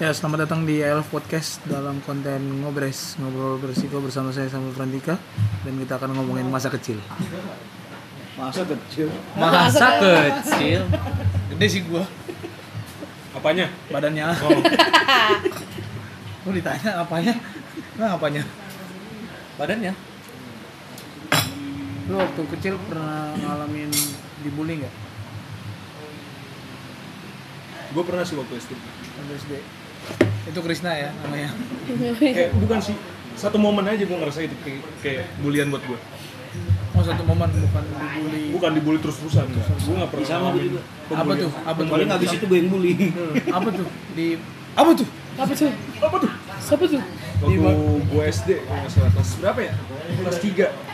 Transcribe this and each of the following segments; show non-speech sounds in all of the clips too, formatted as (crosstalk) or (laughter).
Ya, selamat datang di ILF Podcast dalam konten ngobres ngobrol bersiko bersama saya Samuel Frantika dan kita akan ngomongin masa kecil. Masa kecil. Masa kecil. Gede sih gua Apanya? badannya. Oh, (laughs) Gua ditanya apanya? Nah, apanya? Badannya? Lu waktu kecil pernah ngalamin dibully nggak? gue pernah sih waktu SD. Waktu SD. Itu Krisna ya namanya. Kayak (laughs) bukan sih satu momen aja gue ngerasa itu kayak, kayak bulian buat gue. Oh, satu momen bukan dibully. Bukan dibully terus-terusan. Gue nggak pernah. Sama juga. Apa tuh? Apa tuh? Paling habis itu gue yang bully. Apa tuh? Di apa tuh? Apa tuh? Apa tuh? Siapa tuh? Waktu gue SD, kalau nggak salah kelas berapa ya? Kelas 3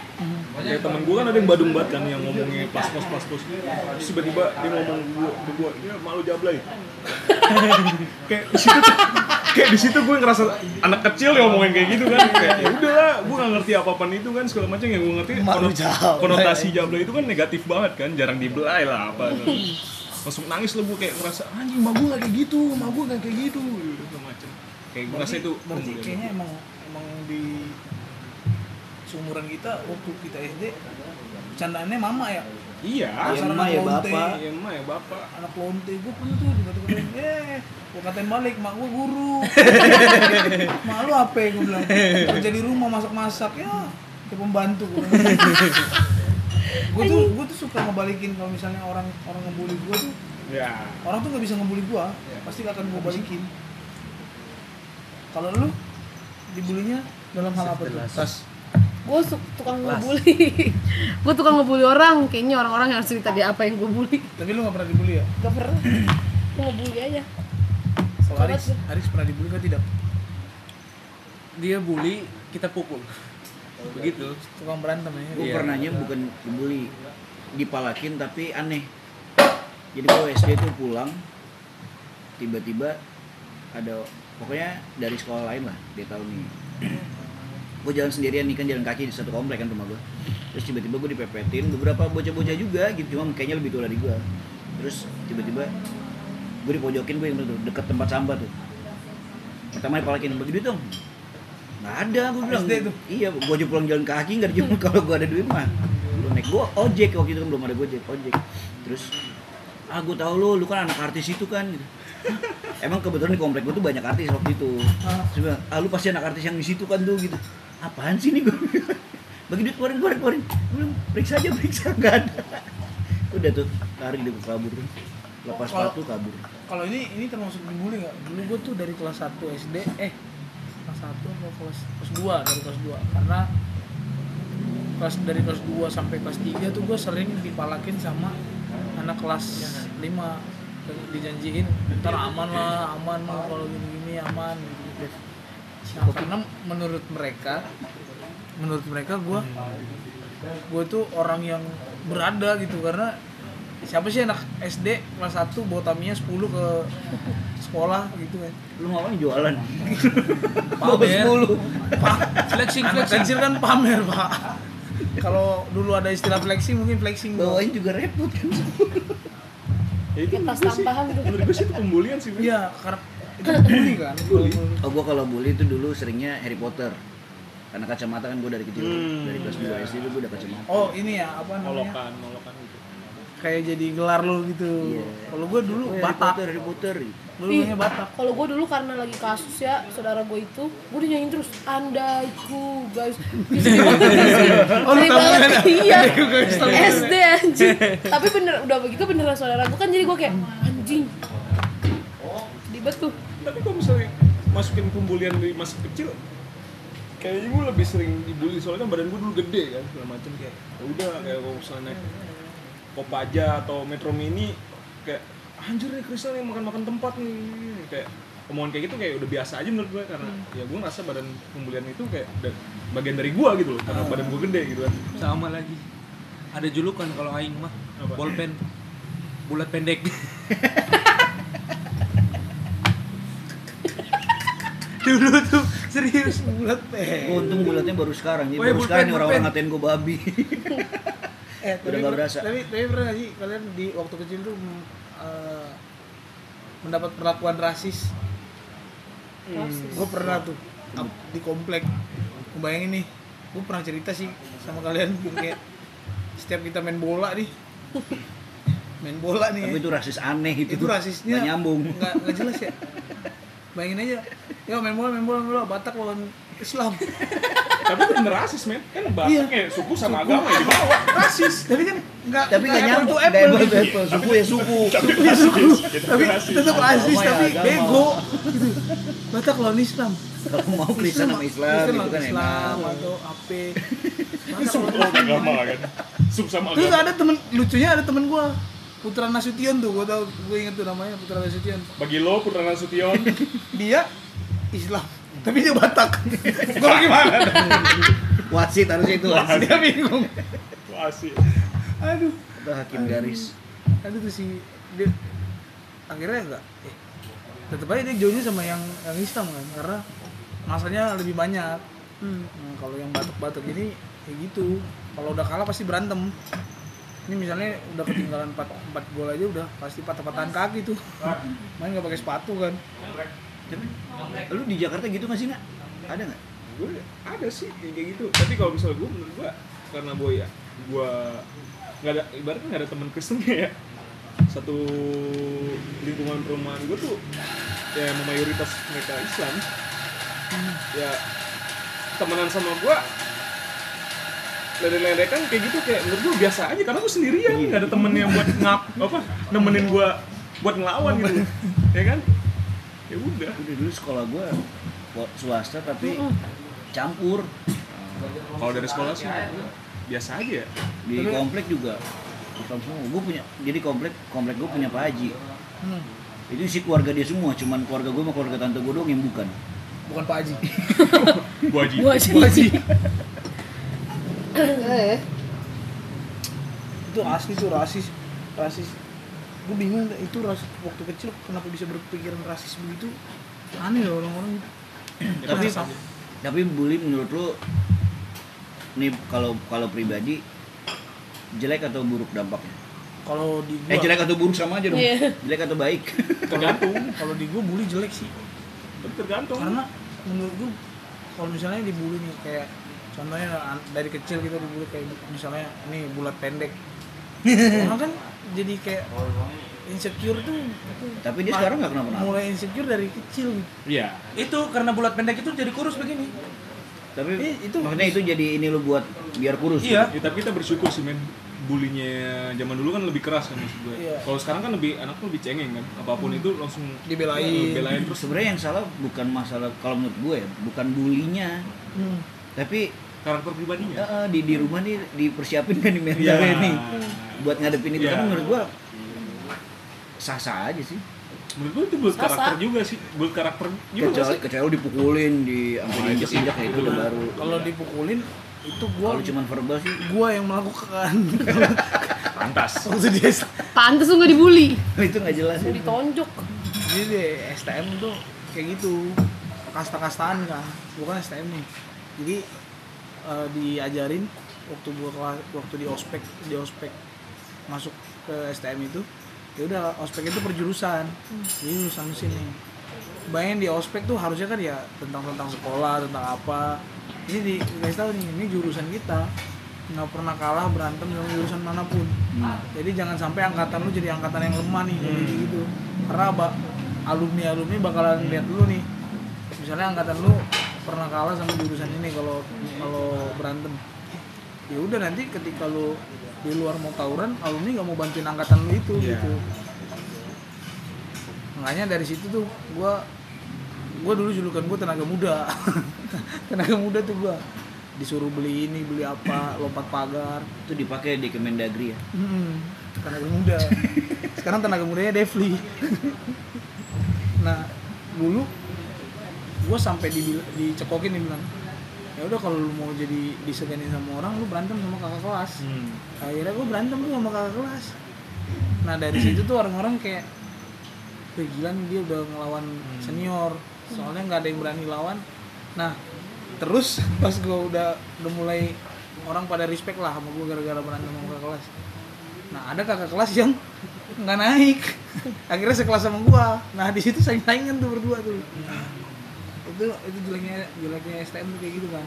Kayak temen gue kan ada yang badung banget kan yang ngomongnya pas pos pas pos terus tiba-tiba dia ngomong gue ke gue dia malu jablay. (laughs) Kayak di situ kayak di situ gue ngerasa anak kecil yang ngomongin kayak gitu kan. Kayak ya udahlah gue nggak ngerti apa apaan itu kan segala macam. Yang gue ngerti Malu konot- konotasi jablay itu kan negatif banget kan jarang dibelai lah apa. Langsung nangis lah gue kayak ngerasa anjing mah gue nggak kayak gitu mah gue nggak kayak gitu segala macam. Kayak gue ngerasa itu kayaknya emang emang di seumuran kita waktu kita SD bercandaannya mama ya? Iya. Ya ya bapak. Iya mah ya bapak. anak lonte gue pernah tuh tiba-tiba eh gue katain balik mak gue guru. (laughs) Mak lu apa gue bilang. Kerja di rumah masak-masak. Ya kayak pembantu gue gue tuh gue tuh suka ngebalikin kalau misalnya orang orang ngebully gue tuh. Ya. orang tuh nggak bisa ngebully gue pasti akan gue balikin. Kalau lu dibulinya dalam hal apa tuh? Tas Gue tukang ngebully. (laughs) gue tukang ngebully orang. Kayaknya orang-orang yang harus cerita dia apa yang gue bully. tapi lu nggak pernah dibully ya Gak pernah. Gue ngebully aja. kalau Coba Aris. Aris pernah dibully kan tidak dia bully kita pukul begitu tukang berantem ya Gue Iya. pernahnya bukan dibully, dipalakin tapi aneh. Jadi gue SD tuh pulang, tiba-tiba ada pokoknya dari sekolah lain lah dia tahu nih. (clears throat) gue jalan sendirian nih kan jalan kaki di satu komplek kan rumah gue. Terus tiba-tiba gue dipepetin beberapa bocah-bocah juga gitu, cuma kayaknya lebih tua dari gue. Terus tiba-tiba gue dipojokin gue yang tuh deket tempat sampah tuh. Pertama dipalakin bagi duit dong. Nggak ada gue bilang. Iya, gue aja pulang jalan kaki nggak ada (laughs) kalau gue ada duit mah. Lu naik gue ojek waktu itu kan belum ada gojek ojek. Terus ah gue tahu lu, lu kan anak artis itu kan gitu. "Hah? Emang kebetulan di komplek gue tuh banyak artis waktu itu. Terus bilang, ah lu pasti anak artis yang di situ kan tuh gitu. Apaan sih nih gue? Bagi duit keluarin keluarin keluarin. Bilang, periksa aja periksa nggak ada. Udah tuh lari dia kabur. Lepas sepatu kabur. kalau ini ini termasuk dibully nggak dulu gue tuh dari kelas 1 SD eh kelas 1 atau kelas kelas 2 dari kelas 2 karena kelas dari kelas 2 sampai kelas 3 tuh gue sering dipalakin sama anak kelas 5 dijanjiin ntar aman lah aman lah kalau gini-gini aman karena menurut mereka menurut mereka gue gue tuh orang yang berada gitu karena siapa sih anak SD kelas 1 bawa Tamiya 10 ke sekolah gitu kan Lu ngapain jualan? (laughs) Pamer. Bawa 10. Pak, flexing flexing kecil kan pamer pak kalau dulu ada istilah flexing mungkin flexing. Bawain juga repot kan. Ya itu sih- tambahan. Menurut gue sih itu pembulian sih. Iya karena itu bully kan Bully. Oh gua kalau bully itu dulu seringnya Harry Potter. Karena kacamata kan gua dari kecil Hmm. dari kelas 2 SD itu gua udah kacamata. oh ini ya apa namanya Molokan, molokan gitu. kayak jadi gelar lu gitu Iya. kalau gue dulu Oh, Harry batak Potter, Harry Potter. dulu Ih, namanya batak Kalau gue dulu karena lagi kasus ya, saudara gue itu, gue dinyanyiin terus andaiku guys. oh, lu tahu kan? Iya. Tahu kan? SD anjing. Tapi bener udah begitu beneran saudara gue kan jadi gue kayak anjing. Dibet tuh. Tapi kalau misalnya masukin pembulian di masa kecil, kayaknya gue lebih sering dibully. Soalnya kan badan gue dulu gede kan segala macam kayak ya udah kayak kalau misalnya naik Kopaja atau Metro Mini kayak anjir nih Kristal yang makan-makan tempat nih. Kayak omongan kayak gitu kayak udah biasa aja menurut gue karena ya gue ngerasa badan pembulian itu kayak bagian dari gue gitu loh karena badan gue gede gitu kan. Sama lagi. Ada julukan kalau aing mah bolpen. Bulat pendek (laughs) dulu tuh serius bulat Oh, untung bulatnya baru sekarang. Jadi baru sekarang nih orang-orang ngatain gua babi. (laughs) eh Udah tapi, nggak per- berasa. tapi tapi pernah nggak sih kalian di waktu kecil tuh mm, eh, mendapat perlakuan rasis Rasis. gue pernah tuh di komplek bayangin nih gue pernah cerita sih sama kalian kayak setiap kita main bola nih main bola nih Tapi ya. itu rasis aneh itu. itu rasisnya Nggak nyambung. nggak jelas ya bayangin aja ya main bola main bola main bola Batak lawan Islam (laughs) Tapi bener rasis men. Kan Batak Iya. kayak suku sama agama ya dibawa. rasis tapi kan nggak Tapi nggak apple nyambung. to Nggak apple apple gitu. apple. Suku ya suku. ya suku Gitu, tapi tetap rasis ya tapi bego gitu Batak lawan Islam Kalau mau Kristen sama Islam Kristen itu lawan kan Islam enak. atau apa Suku agama kan. Suku sama Terus agama. ada temen lucunya ada temen gua Putra Nasution tuh, gua tau, gua inget tuh namanya Putra Nasution. Bagi lo Putra Nasution, Dia Islam, tapi dia Batak. (laughs) gua gimana? Wasit harusnya itu wasit. dia bingung. asik. Aduh, Atau hakim garis. aduh tuh si dia akhirnya enggak. Eh, tetep aja dia jauhnya sama yang yang Islam kan, karena masanya lebih banyak. Nah, kalau yang Batak-Batak ini kayak gitu. Kalau udah kalah pasti berantem. Ini misalnya udah ketinggalan 4, 4 gol aja udah pasti patah-patahan kaki tuh. Main nggak pakai sepatu kan. Tapi lu di Jakarta gitu nggak sih nak? Ada nggak? Gue ada sih kayak kayak gitu. Tapi kalau misalnya gue menurut gue karena boy ya, gue nggak ada ibaratnya nggak ada teman Kristen ya. Satu lingkungan perumahan gue tuh ya emang mayoritas mereka Islam. Ya temenan sama gue ledek-ledekan kayak gitu kayak menurut gue biasa aja karena gue sendirian nggak ada temen yang buat ngap apa nemenin gue buat ngelawan gitu ya kan ya udah Udah dulu sekolah gua wa- swasta tapi campur kalau dari sekolah sih biasa aja ya di komplek juga. Gua punya jadi komplek komplek gua punya Pak Haji. Hmm. Itu isi keluarga dia semua, cuman keluarga gua sama keluarga tante gua doang yang bukan. Bukan Pak Haji. (laughs) Bu Haji Gua aja. Bu Haji. (laughs) Eh, itu asli tuh rasis. Rasis. Gue bingung itu ras waktu kecil kenapa bisa berpikiran rasis begitu. Aneh loh orang-orang (clears throat) gitu. tapi tapi bully menurut lu nih kalau kalau pribadi jelek atau buruk dampaknya? Kalau di gua Eh jelek atau buruk sama aja dong. Iya. Jelek atau baik? tergantung (laughs) kalau di gua bully jelek sih. tergantung karena menurut gue kalau misalnya dibully nih kayak contohnya dari kecil kita dibully kayak misalnya ini bulat pendek (laughs) orang kan jadi kayak insecure tuh Tapi dia sekarang nggak kenapa-napa. mulai insecure dari kecil gitu. iya Itu karena bulat pendek itu jadi kurus begini. Tapi Eh, itu- maksudnya itu jadi ini lu buat biar kurus. Iya. ya, tapi kita bersyukur sih men bulinya zaman dulu kan lebih keras kan maksud gue Iya. kalau sekarang kan lebih anak tuh lebih cengeng kan apa pun itu langsung Dibelain. belain Terus sebenarnya yang salah bukan masalah kalau menurut gue ya, bukan bulinya, Hmm. tapi karakter pribadinya eh, di di rumah nih dipersiapin kan di Iya. mentalnya nih buat ngadepin itu Iya. karena menurut gue sah-sah aja sih. menurut gue itu Sasa. karakter juga sih build karakter juga Kecuali sih kecuali dipukulin di sampai Oh, diinjek injek ya itu udah baru. kalau dipukulin itu gua Kalau cuman verbal sih gua yang melakukan (laughs) pantas waktu dia pantes lu nggak dibully. (laughs) itu nggak jelas. Lu ditonjok. jadi di STM tuh kayak gitu kasta-kastaan kan bukan STM nih jadi eh, diajarin waktu gua kelas waktu di ospek di ospek masuk ke STM itu ya udah ospek itu perjurusan. Jadi jurusan mesin nih bayangin di ospek tuh harusnya kan ya tentang tentang sekolah tentang apa. Ini di guys tahu nih ini jurusan kita. Nggak pernah kalah berantem dengan jurusan mana pun. Jadi jangan sampai angkatan lu jadi angkatan yang lemah nih kayak gitu. Karena alumni alumni bakalan lihat lu nih. Misalnya angkatan lu pernah kalah sama jurusan ini kalau kalau berantem ya udah nanti ketika lu di luar mau tawuran alumni nggak mau bantuin angkatan lu itu Iya. gitu makanya dari situ tuh gua gua dulu julukan gua tenaga muda (laughs) tenaga muda tuh gua disuruh beli ini beli apa lompat pagar Itu dipakai di Kemendagri ya. Hmm, tenaga muda. (laughs) Sekarang tenaga mudanya Devli. (laughs) nah, dulu gue sampai di, dicekokin dia bilang, ya udah kalau lu mau jadi diseganin sama orang, lu berantem sama kakak kelas. Hmm. Akhirnya gue berantem tuh sama kakak kelas. Nah dari situ tuh orang-orang kayak, wih gila nih dia udah ngelawan senior, soalnya nggak ada yang berani lawan. Nah terus (laughs) pas gue udah udah mulai orang pada respect lah sama gue gara-gara berantem sama kakak kelas. Nah ada kakak kelas yang (laughs) nggak naik, akhirnya sekelas sama gue. Nah di situ saing-saingan tuh berdua tuh. Itu itu jeleknya jeleknya STM tuh kayak gitu kan.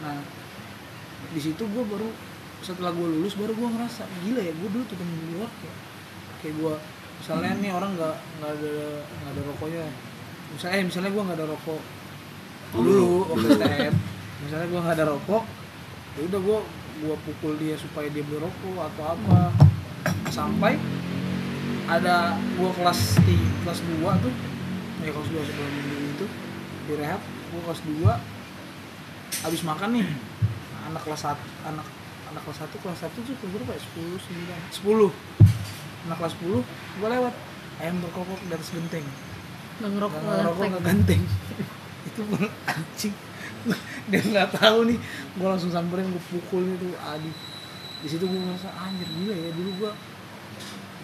Nah di situ gue baru setelah gue lulus baru gue ngerasa gila ya gue dulu tukang di luar kayak kayak gue misalnya nih orang nggak nggak ada nggak ada rokoknya. Misalnya eh, misalnya gue nggak ada rokok dulu waktu STM misalnya gue nggak ada rokok ya udah gue gue pukul dia supaya dia beli rokok atau apa. Sampai ada gue kelas di kelas 2 tuh ya kelas 2 sebelum di rehab gue kelas 2 habis makan nih anak kelas 1 anak anak kelas 1 kelas 1 tuh berapa ya? 10 9 10 anak kelas 10 gue lewat ayam berkokok di atas genteng. Ngerokok ngerokok nggak ganteng (laughs) itu gue anjing. (laughs) Dia nggak tahu nih gue langsung samperin gue pukul itu adi di situ gue merasa anjir gila ya dulu gue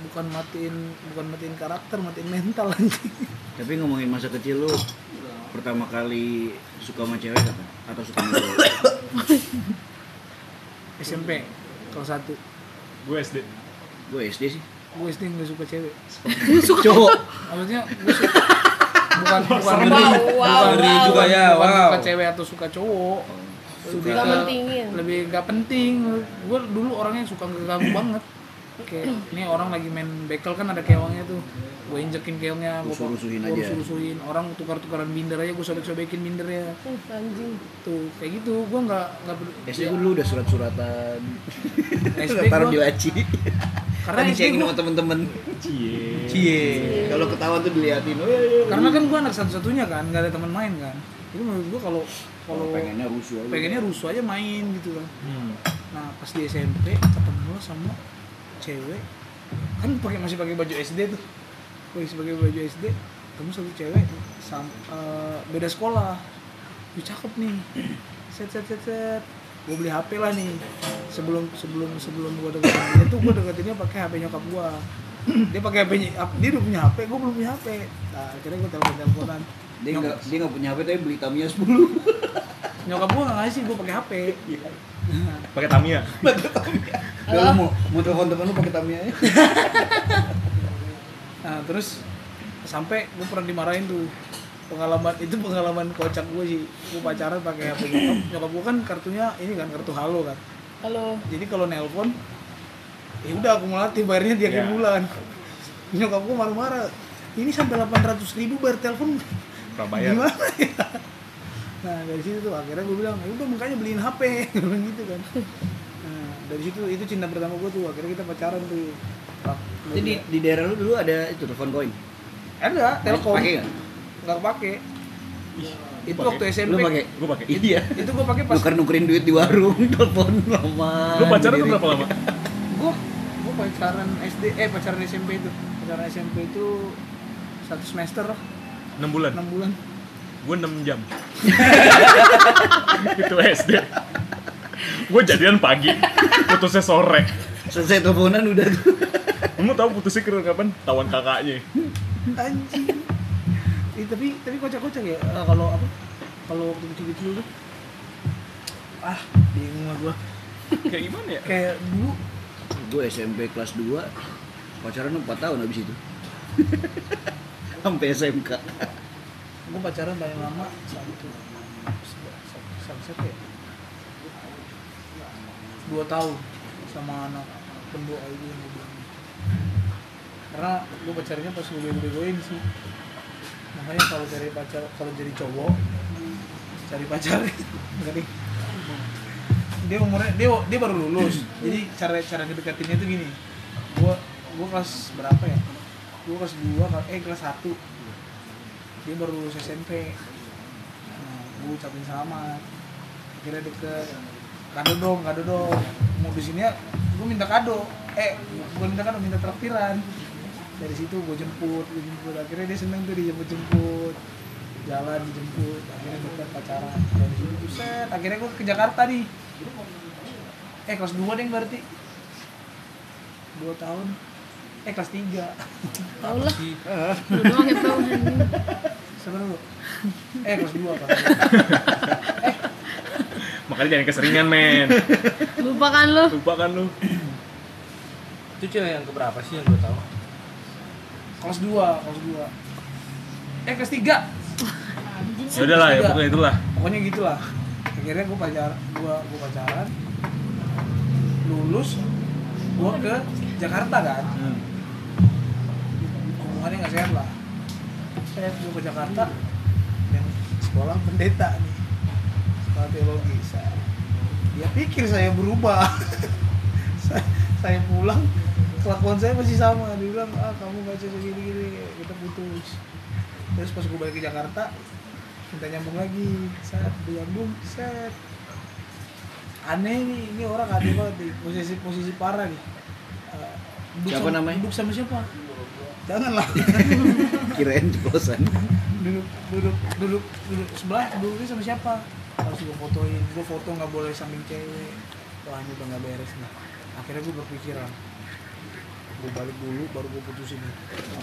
bukan matiin bukan matiin karakter matiin mental anjing. Tapi ngomongin masa kecil lu pertama kali suka sama cewek kapan? Atau suka sama cowok? (coughs) SMP kelas 1 gue SD Gue SD sih. gue SD nggak suka cewek Cowok. (laughs) maksudnya gue suka bukan bukan Wow, wow, Ngeri wow. juga ya, bukan wow. suka cewek atau suka cowok lebih Nggak ke- mentingin. lebih nggak penting gue dulu orangnya suka ngeganggu banget kayak ini orang lagi main bekel kan ada keongnya tuh gue injekin keongnya gue gue aja. rusuh-rusuhin orang tukar-tukaran binder aja gue sobek-sobekin bindernya Uh, anjing tuh kayak gitu gue nggak nggak SD gue dulu udah surat-suratan. SD Taruh di laci. karena Tadi cengin gua- sama temen-temen. cie Cie. Kalau ketahuan tuh diliatin. Karena kan gue anak satu-satunya kan nggak ada teman main kan jadi menurut gue kalau kalau pengennya rusuh aja. pengennya rusuh aja main gitu kan hmm. nah pas di SMP ketemu sama cewek. Kan pakai masih pakai baju SD tuh. Masih pakai baju SD ketemu satu cewek sam, eh, beda sekolah. Wih, cakep nih. Set set set set. Gue beli HP lah nih. Sebelum sebelum sebelum gue deketin dia tuh gue deketinnya pakai HP nyokap gue dia pakai HP dia udah punya HP gue belum punya HP nah akhirnya gue telepon teleponan Dia nggak dia nggak punya HP tapi beli Tamiya 10. nyokap gue nggak ngasih gue pakai HP pakai Tamiya Kalau lu mau mau telepon temen lu pakai Tamiya ya. (laughs) Nah terus sampai gue pernah dimarahin tuh. Pengalaman itu pengalaman kocak gue sih. Gue pacaran pakai HP nyokap nyokap gue kan kartunya ini kan kartu halo kan. Halo. Jadi kalau nelpon ya udah akumulatif bayarnya di akhir Ya. bulan. (laughs) Nyokap gue marah-marah ini sampai 800 ribu bayar telepon. Prabayar gimana ya? Nah dari situ tuh akhirnya gue bilang ya udah makanya beliin HP (laughs) gitu kan dari situ itu cinta pertama gue tuh akhirnya kita pacaran tuh. Jadi di daerah lu dulu ada itu telepon koin. ada telkom. Pakai nggak? nggak pakai. Itu waktu SMP Lu pakai? gue pakai. Iya. itu gue pakai pas Nuker nukerin duit di warung, (laughs) telepon lama. lu pacaran tuh berapa lama? Gue gue pacaran SD eh pacaran SMP itu. Pacaran SMP itu satu semester. Lah, 6 bulan? Enam bulan. Gue 6 jam. (laughs) Itu SD gue jadian pagi putusnya sore Selesai teleponan udah tuh. kamu tahu putusnya kira kapan tawan kakaknya anjing Eh, tapi tapi kocak-kocak ya eh, kalau apa kalau waktu kecil-kecil tuh ah bingung lah gue kayak gimana ya kayak dulu Gue SMP kelas 2 pacaran 4 tahun habis itu. Sampai SMK. gue pacaran paling lama satu sama siapa ya dua tahun sama anak pendua itu yang gue karena gue pacarnya pas gue bego-begoin sih. Makanya kalau cari pacar kalau jadi cowok cari pacar. (laughs) Deh dia umurnya dia dia baru lulus. Jadi cara cara ngedekatinnya tuh gini. Gue gue kelas berapa ya? Gue kelas dua eh kelas satu. Dia baru lulus SMP nah, gue ucapin selamat. Akhirnya deket kado dong kado dong. Mau di sini ya gue minta kado. Eh gue minta kado minta traktiran. Dari situ gue jemput gue jemput. Akhirnya dia seneng tuh dijemput jemput jalan dijemput akhirnya deket pacaran. Dari situ set akhirnya gue ke Jakarta nih. Eh kelas 2 deh berarti. Dua tahun. Eh kelas 3 tau lah. Lu doang yang tau? Eh kelas 2 kan. (laughs) makanya jangan keseringan men. (laughs) Lupa kan lu? Lupa kan lu. Itu cewek yang keberapa sih yang gue tahu? Kelas 2, kelas 2. Eh kelas 3. kelas ya udahlah ya tiga. pokoknya itulah. Pokoknya gitulah. Akhirnya gue pacar gue gue pacaran. Lulus gue ke Jakarta kan? Hmm. hubungannya nggak sehat lah. Saya gue ke Jakarta yang sekolah pendeta nih teologi saya dia pikir saya berubah. (laughs) Saya, saya pulang kelakuan saya masih sama. Dia bilang ah kamu gak cocok gini gini kita putus. Terus pas gue balik ke Jakarta minta nyambung lagi. Set nyambung set. Aneh nih ini orang aneh banget nih posisi posisi parah nih. Duduk Siapa sama- namanya? duduk sama siapa? Janganlah. (laughs) Kirain ceplosan. duduk duduk duduk duduk sebelah duduknya sama siapa harus gue fotoin gue foto nggak boleh samping cewek. Wah ini udah nggak beres nih. Akhirnya gue berpikiran gue balik dulu baru gue putusin.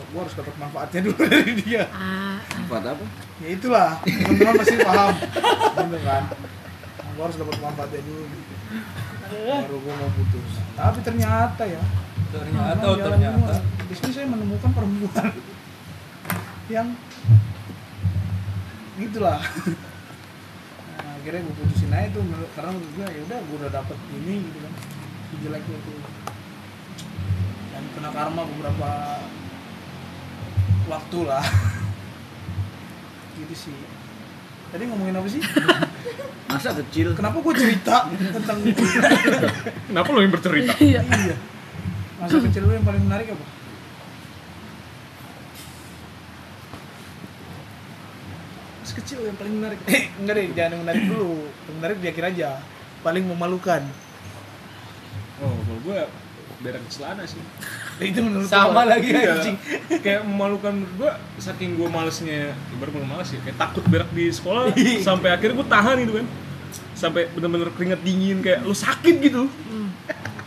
Gue harus dapat manfaatnya dulu (laughs) dari dia. Ah Buat apa? ya itulah teman-teman pasti paham. Gitu kan? Gue harus dapat manfaatnya dulu. Baru gue mau putus. Tapi ternyata ya Ternyata, oh, ternyata. di sini saya menemukan perempuan (laughs) yang gitulah akhirnya gue putusin aja tuh menurut- karena menurut gue ya udah gue udah dapet ini gitu kan si jeleknya tuh. Dan kena karma beberapa waktu lah. (laughs) Gitu sih. Tadi ngomongin apa sih? (laughs) Masa kecil? kenapa gue cerita tentang (laughs) kenapa lo yang bercerita? Iya iya. Masa kecil lu yang paling menarik apa kecil yang paling menarik. Eh enggak deh jangan yang menarik dulu. Yang menarik di akhir aja. Paling memalukan. Oh kalau gue berak celana sih. Nah, itu menurut Sama gua. lagi Iya. anjing. kayak memalukan menurut gue saking gue malesnya ibarat bukan males ya kayak takut berak di sekolah sampai akhirnya gue tahan itu kan. Sampai bener-bener keringet dingin kayak lo sakit gitu.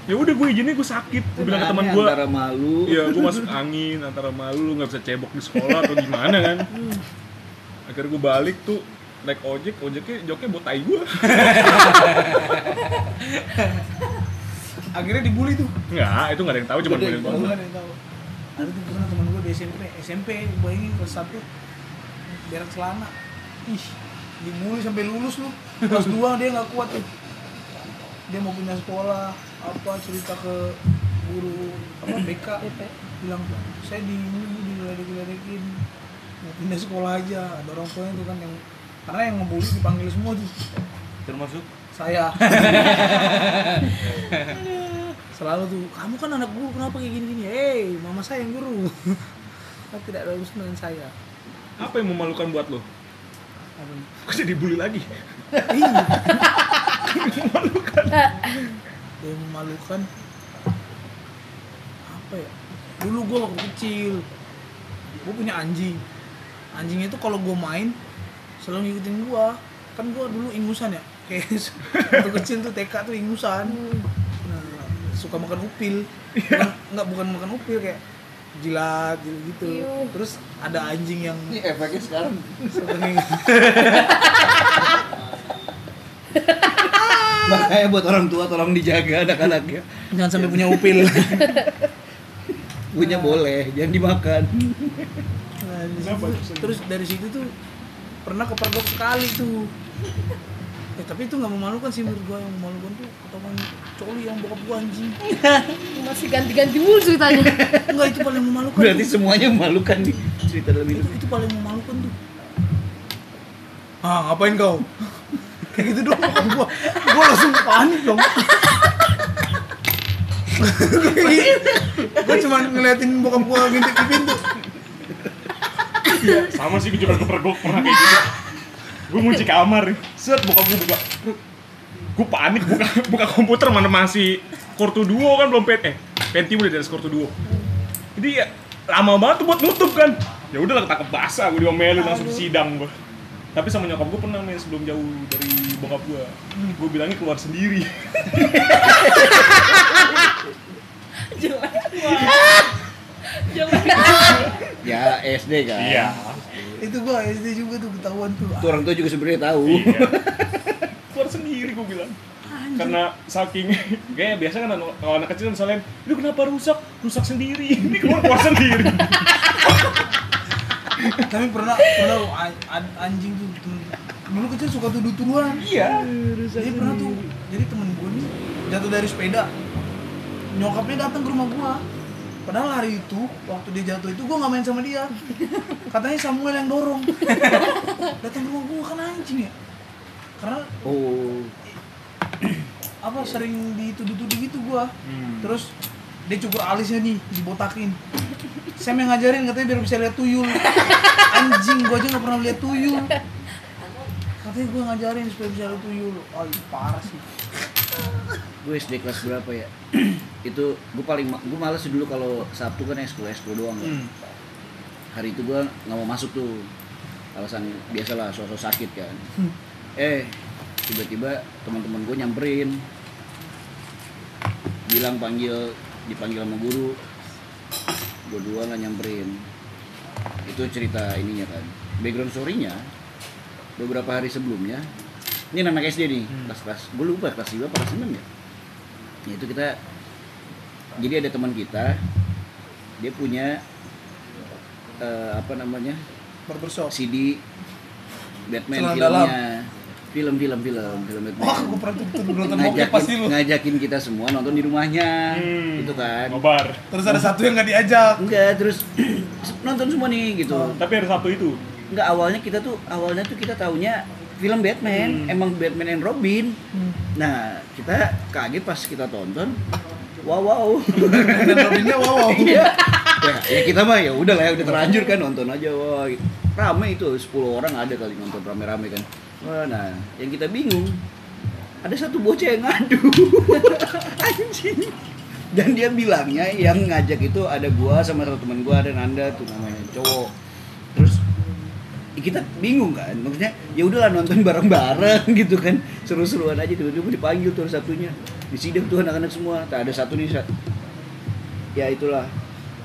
Ya udah gue izinnya gue sakit. Gue bilang ke teman gue antara malu. Iya, gue masuk angin antara malu lu nggak bisa cebok di sekolah atau gimana kan. Akhirnya gue balik tuh naik ojek, ojeknya joknya buat tai gue. (laughs) akhirnya dibully tuh. Enggak, itu nggak ada yang tahu, cuma gue yang Gua tahu. nggak ada yang tahu. Ada tuh pernah teman gue di SMP SMP bayangin kelas satu berak celana. Ih dibully sampai lulus lu. Kelas dua dia nggak kuat tuh. Dia mau pindah sekolah apa cerita ke guru apa BK bilang saya di ini diledek-ledekin mau pindah sekolah aja. Ada orang tuanya tuh kan yang karena yang ngebully dipanggil semua tuh. Termasuk? Saya. (laughs) Selalu tuh kamu kan anak guru kenapa kayak gini gini hei mama saya yang guru. (laughs) Kan tidak ada urusan dengan saya. Apa yang memalukan buat lo? Gue jadi bully lagi. Iya. (laughs) yang memalukan apa ya? Dulu gue waktu kecil gue punya anjing anjing itu kalau gue main selalu ngikutin gue kan gue dulu ingusan ya (laughs) kayak waktu kecil tuh TK tuh ingusan nah, suka makan upil bukan, nggak bukan makan upil kayak jilat gitu, gitu. Terus ada anjing yang Ini efeknya sekarang. (laughs) Makanya buat orang tua tolong dijaga anak-anaknya. jangan sampai punya upil (laughs) Punya boleh, jangan dimakan. Kenapa terus dari situ tuh pernah kepergok sekali tuh. Eh, tapi itu nggak memalukan sih menurut gua yang memalukan tuh ketahuan coli yang bokap gua anjing. (laughs) masih ganti-ganti mulu ceritanya (laughs) Enggak itu paling memalukan. Berarti tuh. semuanya memalukan nih cerita dalam itu, hidup. itu paling memalukan tuh. Ah, ngapain kau? Kayak gitu dong bokap gua. Gua langsung panik dong. (laughs) gua cuma ngeliatin bokap gua ngintip di pintu. Sama sih gue juga kepergok pernah kayak gitu. Gue ngunci kamar nih. Set bokap gue buka. Gue panik buka buka komputer mana masih 2 Duo kan belum pet eh Pentium udah Core 2 Duo. Jadi ya lama banget tuh buat nutup kan. Ya udah lah ketangkep basah gue diomelin langsung sidang gue. Tapi sama nyokap gue pernah main sebelum jauh dari bokap gue. Gue bilangnya keluar sendiri. (laughs) Ya SD kan. Iya. Itu gua SD juga tuh ketahuan tuh. Itu orang tua juga sebenarnya tahu. Iya. (laughs) keluar sendiri gue bilang karena saking kayak biasa kan anak- kalau anak kecil misalnya lu kenapa rusak rusak sendiri (laughs) ini keluar keluar sendiri (laughs) tapi pernah pernah lo, an- an- anjing tuh dulu kecil suka tuduh tuduhan Iya. jadi pernah tuh jadi temen gue nih jatuh dari sepeda nyokapnya datang ke rumah gua padahal hari itu waktu dia jatuh itu gua nggak main sama dia. (laughs) Katanya Samuel yang dorong. Datang ke rumah gua kan anjing ya? Karena Oh. apa sering dituduh-tuduh gitu gua. Hmm. terus dia cukur alisnya nih dibotakin. Sam yang ngajarin katanya biar bisa lihat tuyul. Anjing gua aja nggak pernah lihat tuyul. Katanya gua ngajarin supaya bisa lihat tuyul. Oh parah sih. Gue SD kelas berapa ya itu gue paling ma- gue males dulu kalau Sabtu kan ekskul ekskul doang kan. Hmm. hari itu gue nggak mau masuk tuh. Alasan biasalah sosok sakit kan. Eh tiba-tiba teman-teman gue nyamperin. Bilang panggil dipanggil sama guru. Gue dua nggak nyamperin. Itu cerita ininya kan. Background story-nya beberapa hari sebelumnya ini anak SD nih kelas kelas gue lupa kelas 2 apa kelas 6 ya. Ya, itu kita jadi ada teman kita dia punya eh, apa namanya barbershop. CD Batman Celana filmnya. film film film film Batman. Wah gua pernah tuh tuh nonton ngajakin pasti lu. ngajakin kita semua nonton di rumahnya. Hmm. gitu kan. Nobar. terus ada satu yang nggak diajak. Enggak terus (clears throat) nonton semua nih gitu. Tapi ada satu itu. enggak awalnya kita tuh awalnya tuh kita taunya film Batman. Emang Batman and Robin. Nah kita kaget pas kita tonton wow wow. Dan Robinnya wow wow. (laughs) Iya. Ya, ya kita mah ya udah lah ya udah terlanjur kan nonton aja wah rame itu 10 orang ada kali nonton rame-rame kan. Wah nah yang kita bingung ada satu bocah yang ngadu. (laughs) Anjing. Dan dia bilangnya yang ngajak itu ada gua sama satu teman gua ada Nanda tuh namanya cowok kita bingung kan maksudnya ya udahlah nonton bareng-bareng (laughs) gitu kan. Seru-seruan aja tiba-tiba dipanggil tuh satunya. Di sidang tuh anak-anak semua tak ada satu nih sa- ya itulah.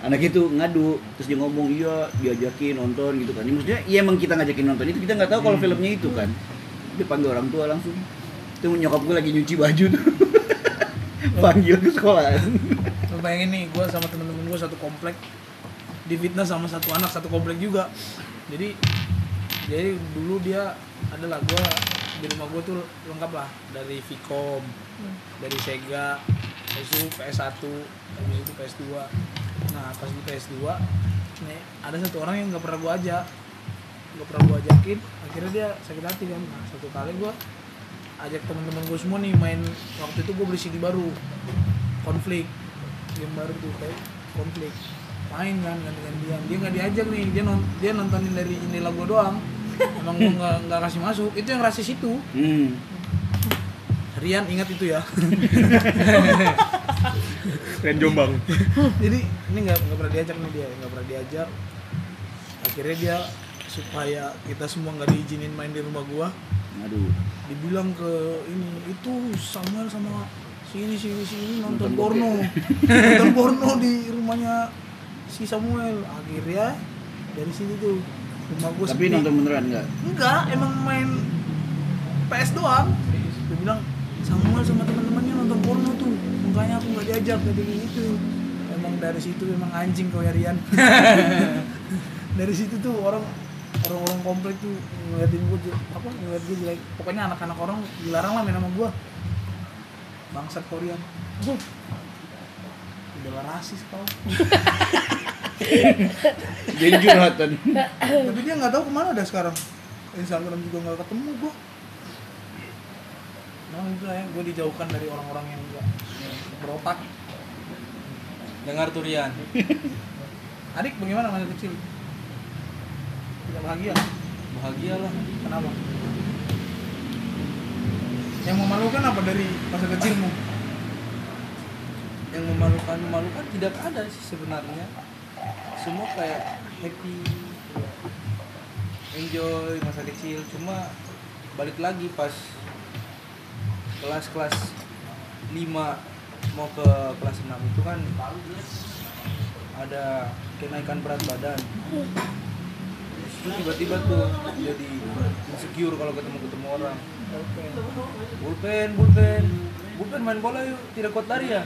Anak itu ngadu terus dia ngomong iya diajakin nonton gitu kan. Ya, maksudnya iya emang kita ngajakin nonton itu kita nggak tahu kalau filmnya itu kan. Dia panggil orang tua langsung. Itu nyokap gue lagi nyuci baju tuh. (laughs) Panggil ke sekolah. Lu bayangin nih, gue sama temen-temen gue satu komplek. Difitnah sama satu anak satu komplek juga. Jadi jadi dulu dia adalah gue di rumah gue tuh lengkap lah. Dari Vicom, dari Sega, itu PS1, habis itu PS2. Nah pas di PS2, nih ada satu orang yang nggak pernah gue ajak, nggak pernah gue ajakin, akhirnya dia sakit hati kan. Nah satu kali gue ajak teman-teman gue semua nih main waktu itu gue beli CD baru. Konflik game baru tuh kayak konflik main kan ganti-gantian. Dia nggak diajak nih dia non dia nontonin dari jendela gue doang emang gue nggak nggak kasih masuk. Itu yang rasis itu. Hmm. Rian ingat itu ya. Keren Jombang. jadi ini nggak nggak pernah diajak nih dia. Nggak pernah diajak. Akhirnya dia supaya kita semua nggak diizinin main di rumah gua aduh. dibilang ke ini itu Samuel sama si ini si ini si ini nonton Nonton porno. nonton porno di rumahnya si Samuel. Akhirnya dari situ tuh rumah gua tapi sepi. nonton beneran nggak? Enggak emang main PS doang. Dia bilang Samuel sama teman-temannya nonton porno tuh. Makanya aku nggak diajak jadi gitu. Emang dari situ emang anjing kau ya Rian (laughs) dari situ tuh orang orang-orang komplek tuh ngeliatin gue tuh, apa ngeliat gue jelek. Pokoknya anak-anak orang dilarang lah main sama gue bangsat Korean Gue udah rasis kau (laughs) (laughs) jadi curhatan. Tapi dia nggak tahu ke mana dah sekarang. Instagram juga nggak ketemu gua. Nah itu ya gue dijauhkan dari orang-orang yang enggak berotak. Dengar tuh Rian. (laughs) adik bagaimana masa kecil? Tidak bahagia? Bahagia lah. kenapa? Yang memalukan apa dari masa kecilmu? Yang memalukan memalukan tidak ada sih sebenarnya. Semua kayak happy, enjoy masa kecil. Cuma balik lagi pas kelas-kelas 5 mau ke kelas 6 itu kan ada kenaikan berat badan. Itu tiba-tiba tuh jadi insecure kalau ketemu ketemu orang. Bulpen bulpen bulpen main bola yuk tidak kuat lari ya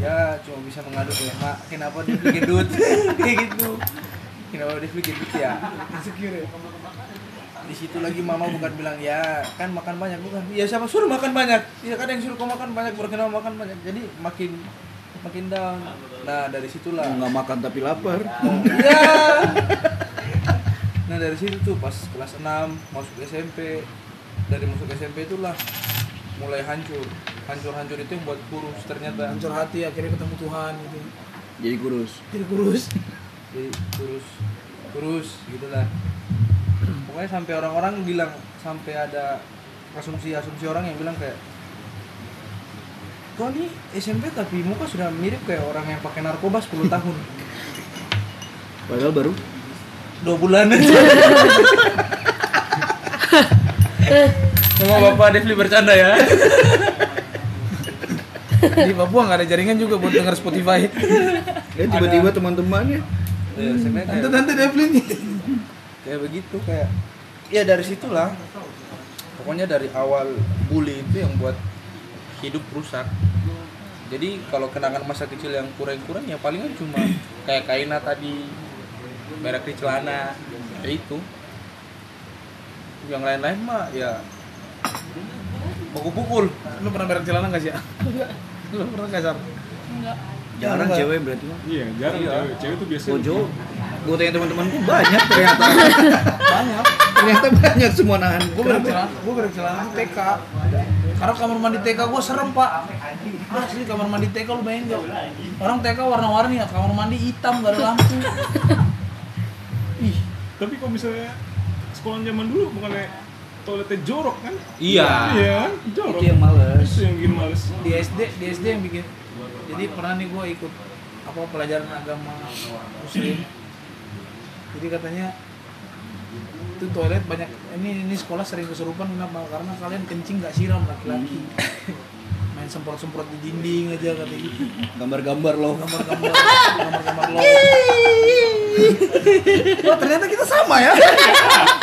ya cuma bisa mengadu ke mak. Kenapa dia bikin duit (laughs) kayak gitu. Kenapa Devli gitu ya? Insecure ya? Di situ lagi mama bukan bilang ya kan makan banyak. Bukan. Ya siapa suruh makan banyak? Ya kan yang suruh kau makan banyak baru kenapa makan banyak? Jadi makin makin down. Nah dari situlah. Nggak makan tapi lapar. (laughs) ya. Nah dari situ tuh pas kelas 6 masuk SMP dari masuk SMP itulah mulai hancur hancur-hancur itu yang buat kurus ternyata. Hancur hati akhirnya ketemu Tuhan gitu. Jadi kurus. jadi kurus. Jadi kurus kurus gitulah. Pokoknya sampai orang-orang bilang sampai ada asumsi-asumsi orang yang bilang kayak kau nih SMP tapi muka sudah mirip kayak orang yang pakai narkoba 10 (laughs) tahun? Padahal baru. Dua bulan. (laughs) Sama bapak Devli bercanda ya (laughs) di Papua nggak ada jaringan juga buat denger Spotify. Ya tiba-tiba teman-temannya. Ya, sebenarnya kayak, tante-tante Devlin. Kayak begitu kayak ya dari situlah. Pokoknya dari awal bully itu yang buat hidup rusak. Jadi kalau kenangan masa kecil yang kurang-kurang ya palingan cuma kayak Kaina tadi merek di celana kayak itu. Yang lain-lain mah ya pukul-pukul. Lu pernah merek celana nggak sih? Ya lu pernah kasar? Enggak. Jarang Enggak. cewek berarti mah. Iya, jarang Iya. cewek. Cewek tuh biasanya Bojo, gue tanya teman-temanku banyak ternyata. (laughs) banyak. Ternyata banyak semua nahan. gue merek celana gue merek celana TK karena kamar mandi TK gue serem pak. Asli kamar mandi TK lu bayangin gak orang TK warna-warni ya kamar mandi hitam gak ada lampu. Ih Tapi kalau misalnya sekolah zaman dulu bukannya toiletnya jorok kan? Iya. Iya, kan? jorok. Itu yang males. Itu yang bikin males. di SD di SD yang bikin jadi pernah nih gue ikut apa pelajaran agama muslim jadi katanya itu toilet banyak ini ini sekolah sering kesurupan kenapa karena kalian kencing nggak siram laki-laki (laughs) main semprot-semprot di dinding aja katanya gitu Gambar-gambar loh. gambar-gambar (laughs) gambar-gambar lo Wah ternyata kita sama ya (laughs)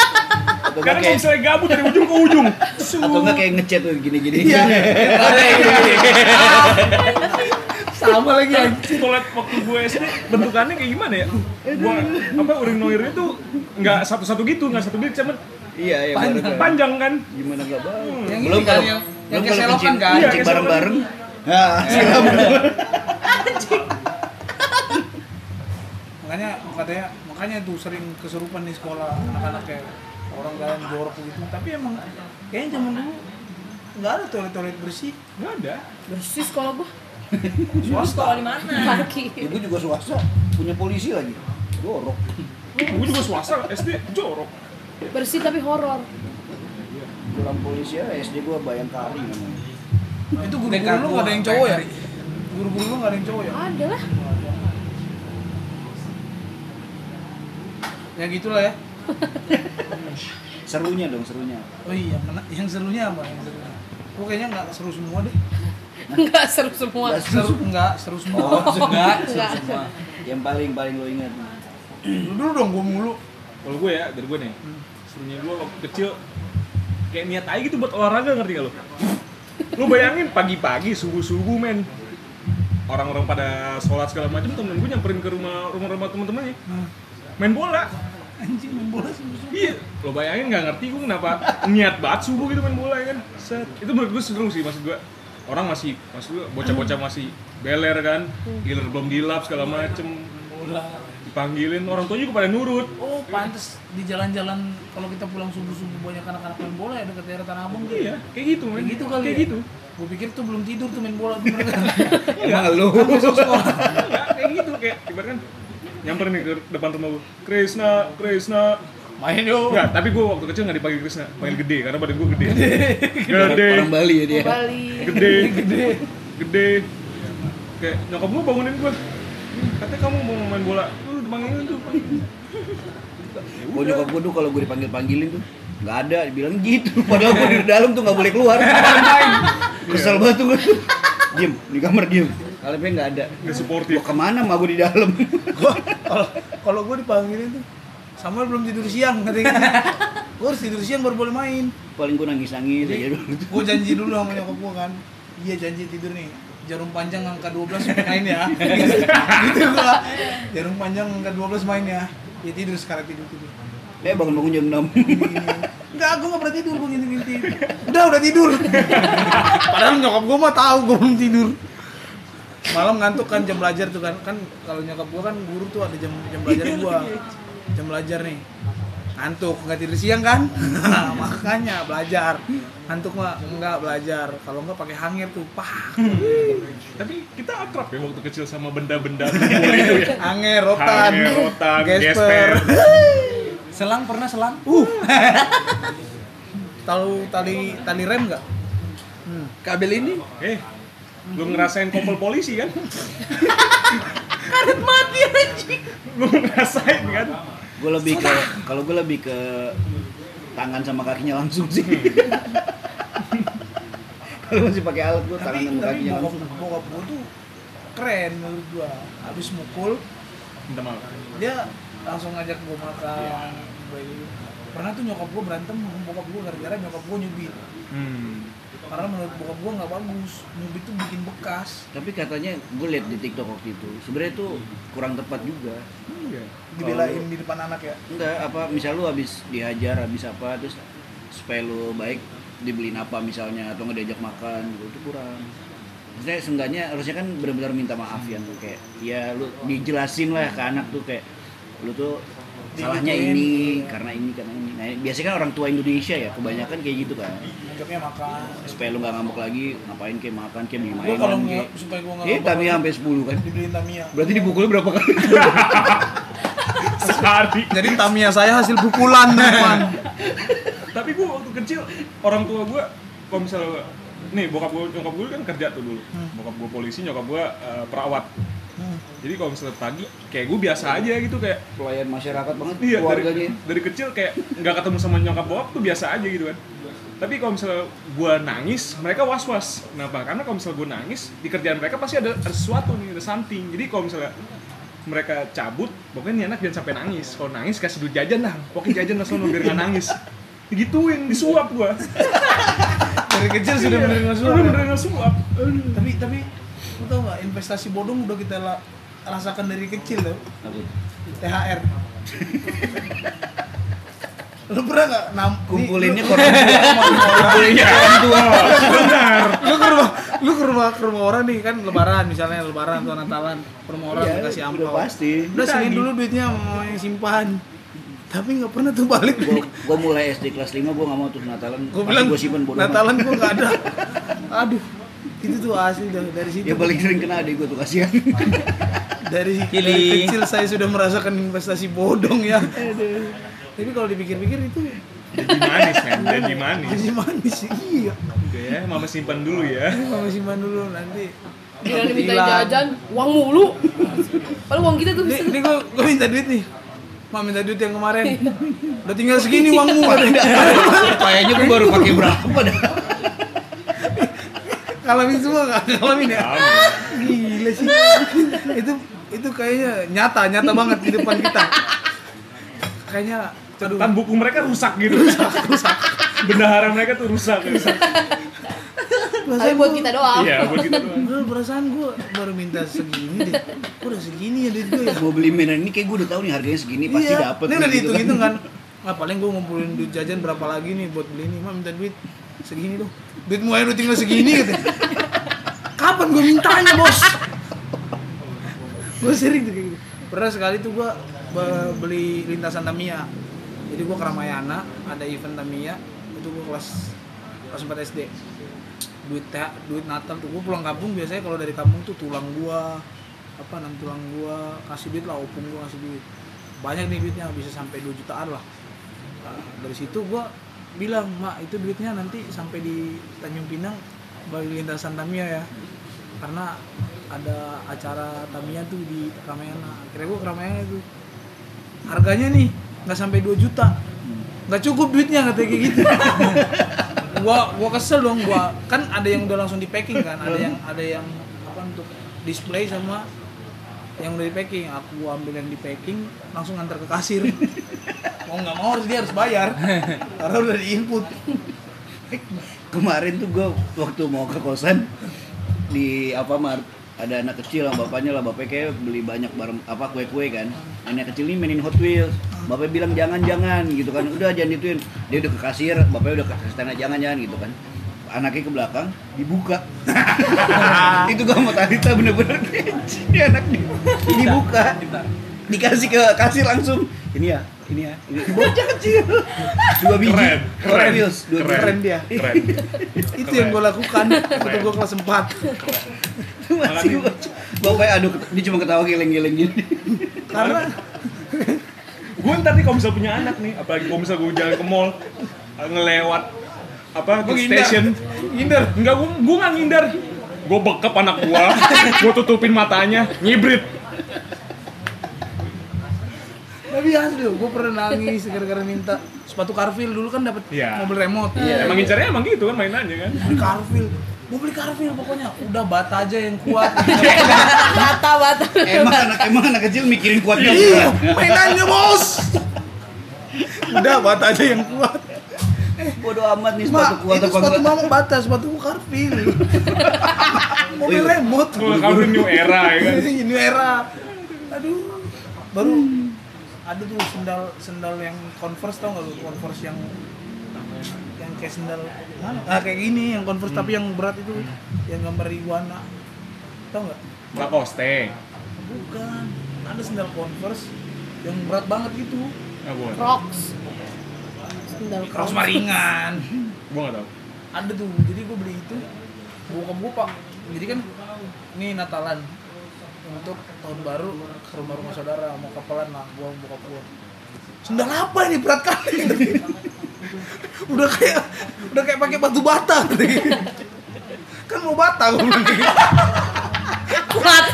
Atau Karena kayak misalnya gabut dari ujung ke ujung. atau nggak kayak ngechat tuh gini-gini. Iya. sama lagi anjing toilet waktu gue SD bentukannya kayak gimana ya? Gua apa urinoirnya tuh nggak satu-satu gitu, nggak satu gitu, cuman Iya, iya Panjang. panjang kan. Gimana nggak bau. yang belum kan kalau yang belum kayak kalau kencing, kan Iya, kencing bareng-bareng. Siram. makanya katanya makanya tuh sering kesurupan di sekolah anak-anak kayak orang kalian jorok gitu. Tapi emang kayaknya zaman dulu nggak ada toilet toilet bersih. Nggak ada. bersih sekolah gua. (laughs) Swasta. Di mana? Parkir. Ibu juga swasta, punya polisi lagi. Jorok. Gue juga swasta SD jorok. bersih tapi horor. Pulang polisi ya SD gua Bayangkari namanya. itu guru-guru lu nggak ada yang cowok ya? guru-guru lu nggak ada yang cowok ya? Ada lah. Ya gitulah ya (laughs) Serunya dong, serunya. oh iya mana yang serunya apa yang serunya Gua kayaknya nggak seru semua deh. (laughs) Nggak seru semua. Nggak seru nggak seru. semua. Oh, (laughs) enggak Enggak. semua. Yang paling paling lo ingat. lu dulu dong gua mulu. Kalau gue ya, dari gue nih, serunya gue waktu kecil kayak niat aja gitu buat olahraga ngerti gak lo? Lu bayangin pagi-pagi subuh-subuh men. Orang-orang pada sholat segala macam temen gue nyamperin ke rumah rumah rumah temen-temennya main bola anjing main bola sih musuh. iya lo bayangin nggak ngerti gue kenapa niat banget subuh gitu main bola ya kan? Set. itu menurut gue seru sih maksud gue orang masih maksud gue bocah-bocah masih beler kan? Giler belum dilap segala macem. bola. Dipanggilin orang tua juga pada nurut. Oh pantes di jalan-jalan kalau kita pulang subuh-subuh banyak anak-anak main bola ya dekat daerah Tanah Abang tuh. Iya kayak gitu men. Kayak gitu kali kayak ya? gitu. Gue pikir tuh belum tidur tuh main bola tuh. Emang lu. Enggak, kayak gitu kayak ibaratkan nyamperin nih ke depan rumah gue Krisna Krisna main yuk Enggak, tapi gue waktu kecil nggak dipanggil Krisna, panggil gede karena badan gue gede. Gede, Orang Bali ya dia. Bali gede, gede, gede. Kayak nyokap gue bangunin gue. Katanya kamu mau main bola, lu dipanggilin tuh. Gua nyokap gua tuh kalau gua dipanggil panggilin tuh nggak ada, dibilang gitu. Padahal gua di dalam tuh nggak boleh keluar. Kesel banget tuh gua. Diem di kamar diem. Kalau nggak ada. Nggak suportif. Gua ke mana mah gua di dalam. (laughs) kalau kalau gue dipanggilin tuh Samuel belum tidur siang katanya (laughs) gue harus tidur siang baru boleh main. Paling gua nangis nangis aja dulu. gue janji dulu sama (laughs) nyokap gue kan. Iya janji tidur nih. Jarum panjang angka 12 main ya. Gitu gua. Jarum panjang angka 12 main ya. Ya tidur sekarang tidur tidur. Eh bangun-bangun jam 6 Enggak, gue gak pernah tidur, gue ngintip-ngintip. Udah, udah tidur. Padahal nyokap gue mah tahu gue belum tidur Malam ngantuk kan jam belajar tuh kan Kan kalau nyokap gue kan guru tuh ada jam jam belajar gue Jam belajar nih Ngantuk, nggak tidur siang kan? (laughs) Makanya belajar Ngantuk mah enggak belajar Kalau enggak pakai hanger tuh, pah Tapi kita akrab ya waktu kecil sama benda-benda (laughs) itu ya. Hanger, rotan Hanger, rotan, gesper (laughs) Selang pernah selang? Uh Tahu tali tali rem nggak? Hmm. Kabel ini? Eh, belum ngerasain kompol polisi kan? Karet mati anjing Belum ngerasain kan? Gue lebih ke kalau gue lebih ke tangan sama kakinya langsung sih. (laughs) kalau masih pakai alat gue tangan tapi sama tapi kakinya bokap, langsung. bokap gue tuh keren menurut gua habis mukul Minta maaf. dia langsung ngajak gua makan bayi. pernah tuh nyokap gua berantem sama bokap gua gara-gara nyokap gua nyubit Hmm. Karena menurut bokap gua nggak bagus nyubit tuh bikin bekas Tapi katanya gue lihat di TikTok waktu itu, sebenarnya tuh kurang tepat juga. Iya. dibelain di depan anak ya Enggak, apa misal lu habis dihajar, habis apa terus supaya lu baik dibeliin apa misalnya atau nggak diajak makan gitu itu kurang. Maksudnya seenggaknya harusnya kan benar-benar minta maaf ya tuh kayak ya lu dijelasin lah ke anak tuh kayak lu tuh salahnya ini karena ini karena ini. Nah, biasanya kan orang tua Indonesia ya kebanyakan kayak gitu kan. anggapnya makan Supaya lu nggak ngambek lagi, ngapain kayak makan kayak gua mainan kalau kayak. nggak supaya gua nggak Eh, ngambek Tamiya lagi, sampai 10 kan. dibeliin Tamiya Berarti dipukulnya berapa kali? (laughs) Sehari. jadi Tamiya saya hasil pukulan teman (laughs) Tapi gua waktu kecil orang tua gua kalau misalnya nih bokap gua nyokap gua kan kerja tuh dulu. Bokap gua polisi, nyokap gua eh, perawat. Hmm. Jadi kalau misalnya pagi kayak gua biasa aja gitu kayak Pelayan masyarakat banget Iya, dari, keluarganya. dari kecil kayak nggak ketemu sama nyokap bokap tuh biasa aja gitu kan. Tapi kalau misalnya gua nangis, mereka was-was. Kenapa? Karena kalau misalnya gua nangis, di kerjaan mereka pasti ada, ada sesuatu nih, ada something. Jadi kalau misalnya mereka cabut, pokoknya nih anak jangan sampai nangis. Kalau nangis kasih duit jajan dah, pokoknya jajan lah sono biar nggak nangis. Digituin, disuap gua. (laughs) dari kecil sudah menerima Udah suara beneran suap. tapi tapi lu tau nggak investasi bodong udah kita la- rasakan dari kecil loh? THR (laughs) lu pernah nggak nam (laughs) Kumpulinnya korban Iya, benar. lu, lu ke rumah lu ke rumah ke rumah orang nih kan lebaran misalnya lebaran atau natalan. Ke rumah orang Iya, dikasih udah amplop pasti. udah sini dulu duitnya mau yang simpan. Tapi nggak pernah tuh balik. Gua, gua mulai SD kelas 5 gua nggak mau tuh Natalan. gue Pasti bilang gua simpen bodo amat. natalan gue nggak ada. Aduh itu tuh asli dah dari situ Ya paling sering kena adik gua tuh kasihan. (laughs) dari, Kili. dari kecil saya sudah merasakan investasi bodong ya tapi kalau dipikir-pikir itu Janji manis kan, janji manis. jadi manis sih iya Oke ya, mama simpan dulu ya. ini mama simpan dulu nanti Bila diminta Hilang. jajan, uang mulu. Padahal uang kita tuh ini, bisa. ini gue gue minta duit nih Mak minta duit yang kemarin (laughs) udah tinggal segini uangmu katanya (laughs) Kayaknya gua baru pakai berapa dah. Ngalamin semua nggak ngalamin ya gila sih itu itu kayaknya nyata nyata banget di depan kita kayaknya Catatan buku mereka rusak gitu. (laughs) Rusak, rusak. Bendahara mereka tuh rusak. rusak. Tapi buat kita doang. Iya, buat kita doang. Gue perasaan gue baru minta segini deh Gue udah segini ya duit gue ya Gua beli mainan ini kayak gua udah tahu nih harganya segini pasti Iya, dapet. Ini udah gitu dihitung-hitung kan Nah paling gue ngumpulin duit jajan berapa lagi nih buat beli ini Mak minta duit segini dong. Duit mulai udah tinggal segini gitu. Kapan gue mintanya bos? gue sering tuh kayak gitu. Pernah sekali tuh gue beli lintasan Tamiya. Jadi gue ke Ramayana, ada event Tamiya. Itu gue kelas kelas 4 SD duit teh duit Natal tuh. Gue pulang kampung biasanya kalau dari kampung tuh tulang gua apa nan tulang gua kasih duit lah opung gua kasih duit. Banyak nih duitnya bisa sampai 2 jutaan lah. Nah, dari situ gua bilang mak itu duitnya nanti sampai di Tanjung Pinang bagi lintasan Tamiya ya. Karena ada acara Tamiya tuh di Ramayana kira gua ke Ramayana itu harganya nih nggak sampai 2 juta. Nggak cukup duitnya katanya kayak gitu. (laughs) Gua gua kesel dong gua. Kan ada yang udah langsung di packing kan? Ada yang ada yang apa untuk display sama yang udah di packing. Aku ambil yang di packing langsung antar ke kasir mau nggak mau harus dia harus bayar. (laughs) Karena udah di input. Kemarin tuh gua waktu mau ke kosan di Alfamart ada anak kecil sama bapaknya lah bapaknya kayak beli banyak barang apa kue-kue kan. Anak kecil ini mainin Hot Wheels. Bapak bilang jangan jangan gitu kan. Udah jangan dituin dia udah ke kasir bapaknya udah ke stana jangan jangan gitu kan. Anaknya ke belakang dibuka. (laughs) Itu gua sama Talita bener-bener ini anak di, ini buka dikasih ke kasir langsung. Ini ya ini ya ini. (laughs) Bocah kecil. Dua biji. Keren, keren, Wheels dua biji. keren dia. Keren. (laughs) itu yang gue lakukan waktu gue kelas 4 masih gua bapaknya aduh dia cuma ketawa geleng-geleng gini. Karena gue ntar nih kalau misal punya anak nih apalagi kalau misal gue jalan ke mall ngelewat apa ngindar. station. Ngindar enggak gue gue nggak ngindar gue bekep anak gue gue tutupin matanya nyibrit tapi asli gue pernah nangis gara-gara minta sepatu Carville. Dulu kan dapat Iya. mobil remote. Emang ngincarnya emang gitu kan mainannya kan? Beli Carville. Gue beli Carville pokoknya. Udah bata aja yang kuat. (laughs) Bata bata. Emang anak emang anak kecil mikirin kuatnya iya mainannya bos. Udah bata aja yang kuat. Bodo amat nih Ma, sepatu kuat itu sepatu mama bata sepatu gue Carville. (laughs) Mobil remote. Gue kalau new era ya kan? (laughs) Ini new era. Aduh. Baru ada tuh sendal sendal yang converse tau gak lu? Converse yang yang kayak sendal mana? ah kayak gini yang converse tapi yang berat itu yang gambar iguana tau nggak? Lacoste bukan. Ada sendal converse yang berat banget gitu. Gue Crocs. Sendal Crocs maringan. (laughs) Gue nggak tahu. Ada tuh. Jadi gue beli itu bokap gue pak. Jadi kan ini Natalan untuk tahun baru ke rumah-rumah saudara mau kapalan lah gua bokap gua sendal apa ini? Berat kali udah kayak udah kayak pakai batu bata kan mau bata kuat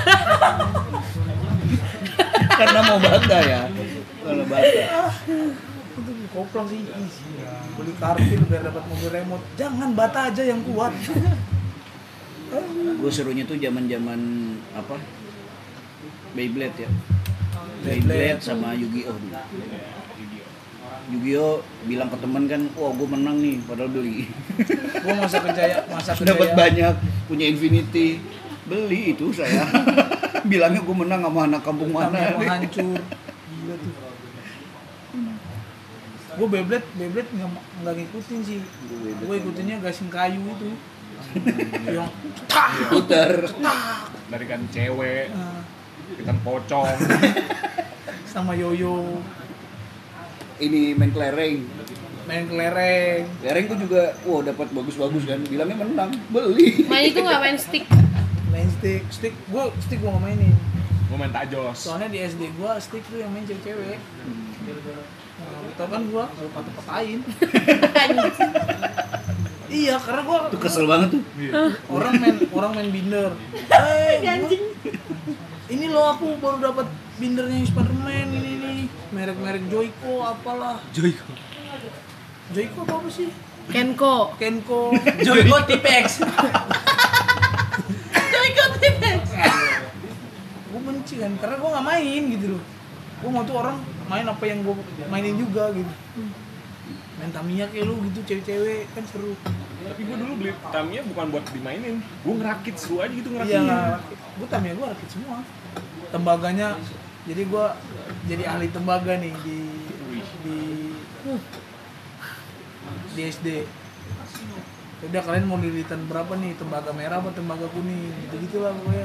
karena mau bata ya. Kalau bata. Itu koplang sih ih, beli karpil biar dapat mobil remote. Jangan bata aja yang kuat. Gue serunya tuh zaman zaman apa Beyblade ya. Beyblade. Sama Yu-Gi-Oh. Dulu Yu-Gi-Oh bilang ke temen kan wah gue menang nih padahal beli. (laughs) Gua masa kejaya masa dapat kejaya banyak punya Infinity. Beli itu saya. (laughs) Bilangnya gue menang sama anak kampung mana. mau hancur. Gila tuh. Gue Beyblade Beyblade nggak nggak ngikutin sih. Gue ikutinnya gasing kayu itu. (laughs) Yang putar. Dari kan cewek. Eh, ikan pocong. (laughs) Sama yoyo. Ini main kelereng. Iya. main kelereng. Kelereng tuh juga wah dapat bagus-bagus kan. Bilangnya menang beli. Main itu nggak main stick? Main stick. Stick gue stick gue nggak mainin. Gue main tajos. Soalnya di SD gue stick tuh yang main cewek-cewek. Nah, tau kan gue gue patah-patahin (laughs) iya karena gue tuh kesel banget tuh. Orang main orang main binder. Eh (laughs) anjing ini loh aku baru dapat bindernya Spiderman ini nih merek-merek Joyko apalah. Joyko. Joyko apa, apa sih? Kenko. Kenko. (laughs) Joyko Tipex. (laughs) Joyko Tipex gue benci kan karena gue nggak main gitu loh. Gue mau tuh orang main apa yang gue mainin juga gitu. Main Tamiya kayak lu gitu cewek-cewek kan seru. Tapi gue dulu beli Tamiya bukan buat dimainin. Gue ngerakit seru aja gitu iya ngerakit. Gue Tamiya gue rakit semua tembaganya jadi gue jadi ahli tembaga nih di di di SD udah kalian mau lilitan berapa nih? Tembaga merah apa tembaga kuning? Gitu gitulah pokoknya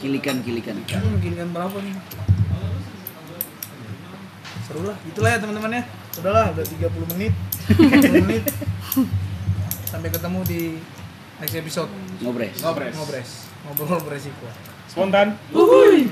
kilikan kilikan Lu menggilingan berapa nih? Seru lah itulah ya teman-teman ya. Udahlah udah 30 menit 30 menit. Sampai ketemu di next episode. Ngobres. Ngobres. Ngobres. Ngobrol beresiko spontan Uhuy.